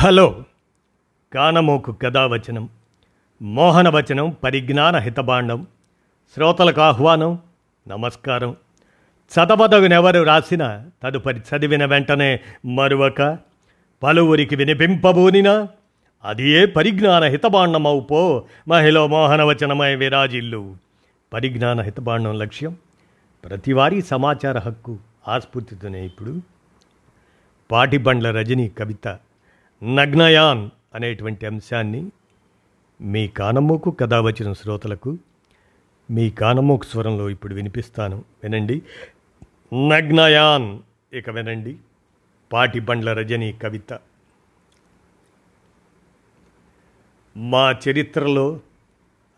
Hello. కానమోకు కథావచనం మోహనవచనం పరిజ్ఞాన హితబాండం శ్రోతలకు ఆహ్వానం నమస్కారం. చదవదవినెవరు రాసిన తదుపరి చదివిన వెంటనే మరువక పలువురికి వినిపింపబూనినా అది ఏ పరిజ్ఞాన హితబాండమవు పో మహిళ మోహనవచనమై విరాజిల్లు. పరిజ్ఞాన హితబాండం లక్ష్యం ప్రతివారీ సమాచార హక్కు ఆస్ఫూర్తితోనే ఇప్పుడు. పాటిబండ్ల రజని కవిత. నగ్నయాన్ అనేటువంటి అంశాన్ని మీ కానమోకు కథ వచ్చిన శ్రోతలకు మీ కానమోకు స్వరంలో ఇప్పుడు వినిపిస్తాను. వినండి. నగ్నయాన్ ఇక వినండి. పాటిబండ్ల రజని కవిత. మా చరిత్రలో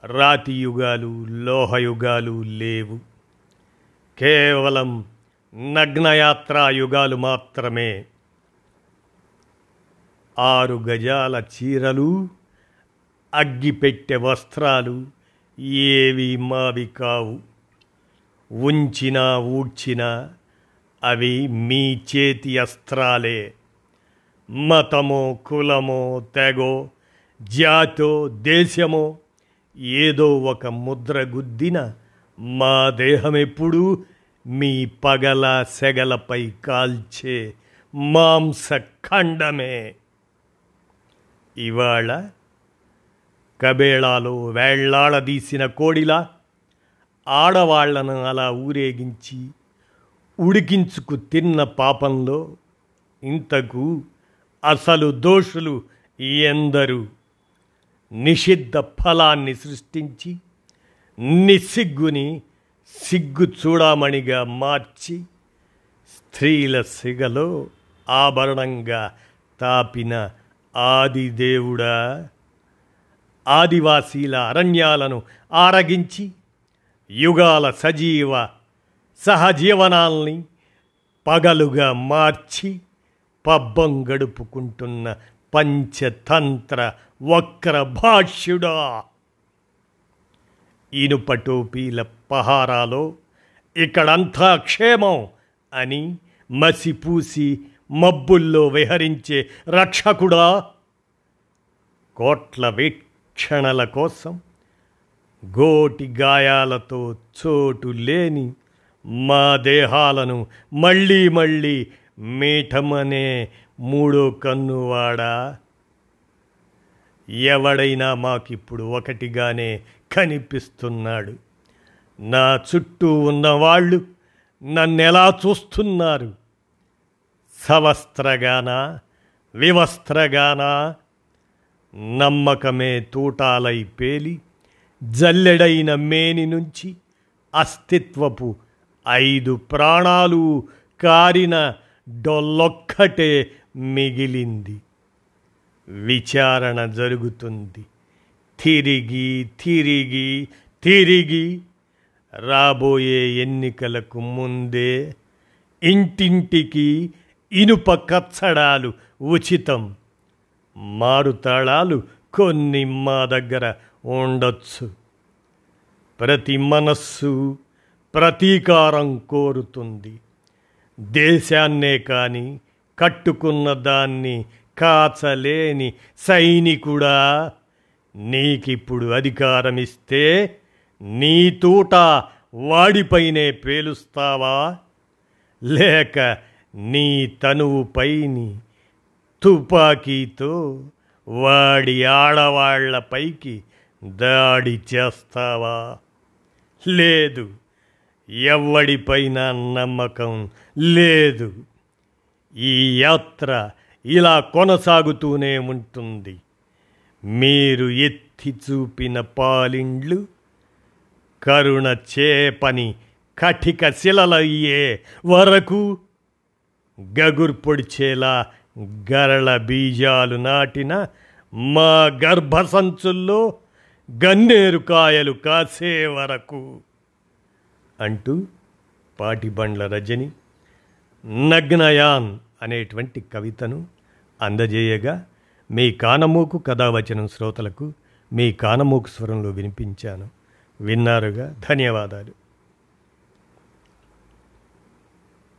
రాతి యుగాలు లోహయుగాలు లేవు. కేవలం నగ్నయాత్రా యుగాలు మాత్రమే ఆరు గజాల చీరలు అగ్గిపెట్టె వస్త్రాలు ఏవి మావి కావు. ఉంచినా ఊడ్చినా అవి మీ చేతి అస్త్రాలే. మతమో కులమో తెగో జాతో దేశమో ఏదో ఒక ముద్ర గుద్దిన మా దేహమెప్పుడూ మీ పగల సెగలపై కాల్చే మాంస ఖండమే ఇవాళ కబేళాలో వేళ్ళాడదీసిన కోడిలా ఆడవాళ్ళను అలా ఊరేగించి ఉడికించుకు తిన్న పాపంలో ఇంతకు అసలు దోషులు ఎందరు? నిషిద్ధ ఫలాన్ని సృష్టించి నిస్సిగ్గుని సిగ్గు చూడామణిగా మార్చి స్త్రీల సిగలో ఆభరణంగా తాపిన ఆదిదేవుడా ఆదివాసీల అరణ్యాలను ఆరగించి యుగాల సజీవ సహజీవనాల్ని పగలుగా మార్చి పబ్బం గడుపుకుంటున్న పంచతంత్ర వక్ర భాష్యుడా. ఇనుప టోపీల పహారాలో ఇక్కడంతా క్షేమం అని మసిపూసి మబ్బుల్లో విహరించే రక్షకుడా? కోట్ల వీక్షణల కోసం గోటి గాయాలతో చోటు లేని మా దేహాలను మళ్ళీ మళ్ళీ మీఠమనే మూడో కన్నువాడా? ఎవడైనా మాకిప్పుడు ఒకటిగానే కనిపిస్తున్నాడు. నా చుట్టూ ఉన్నవాళ్ళు నన్నెలా చూస్తున్నారు? సవస్త్రగాన వివస్త్రగాన నమ్మకమే తూటాలై పేలి జల్లెడైన మేని నుంచి అస్తిత్వపు ఐదు ప్రాణాలు కారిన డొల్లొక్కటే మిగిలింది. విచారణ జరుగుతుంది. తిరిగి తిరిగి తిరిగి రాబోయే ఎన్నికలకు ముందే ఇంటింటికి ఇనుప కచ్చడాలు ఉచితం. మారుతాళాలు కొన్ని మా దగ్గర ఉండొచ్చు. ప్రతి మనస్సు ప్రతీకారం కోరుతుంది. దేశాన్నే కానీ కట్టుకున్న దాన్ని కాచలేని సైనికుడా నీకిప్పుడు అధికారం ఇస్తే నీ తూట వాడిపైనే పేలుస్తావా? లేక నీ తనువుపైని తుపాకీతో వాడి ఆడవాళ్ళపైకి దాడి చేస్తావా? లేదు. ఎవడిపైన నమ్మకం లేదు. ఈ యాత్ర ఇలా కొనసాగుతూనే ఉంటుంది. మీరు ఎత్తి చూపిన పాలిండ్లు కరుణ చేపని కఠిక శిలలయ్యే వరకు గగుర్పొడిచేలా గరళ బీజాలు నాటిన మా గర్భసంచుల్లో గన్నేరు కాయలు కాసే వరకు అంటూ పాటిబండ్ల రజని నగ్నయాన్ అనేటువంటి కవితను అందజేయగా మీ కానమూకు కథావచనం శ్రోతలకు మీ కానమూకు స్వరంలో వినిపించాను. విన్నారుగా? ధన్యవాదాలు.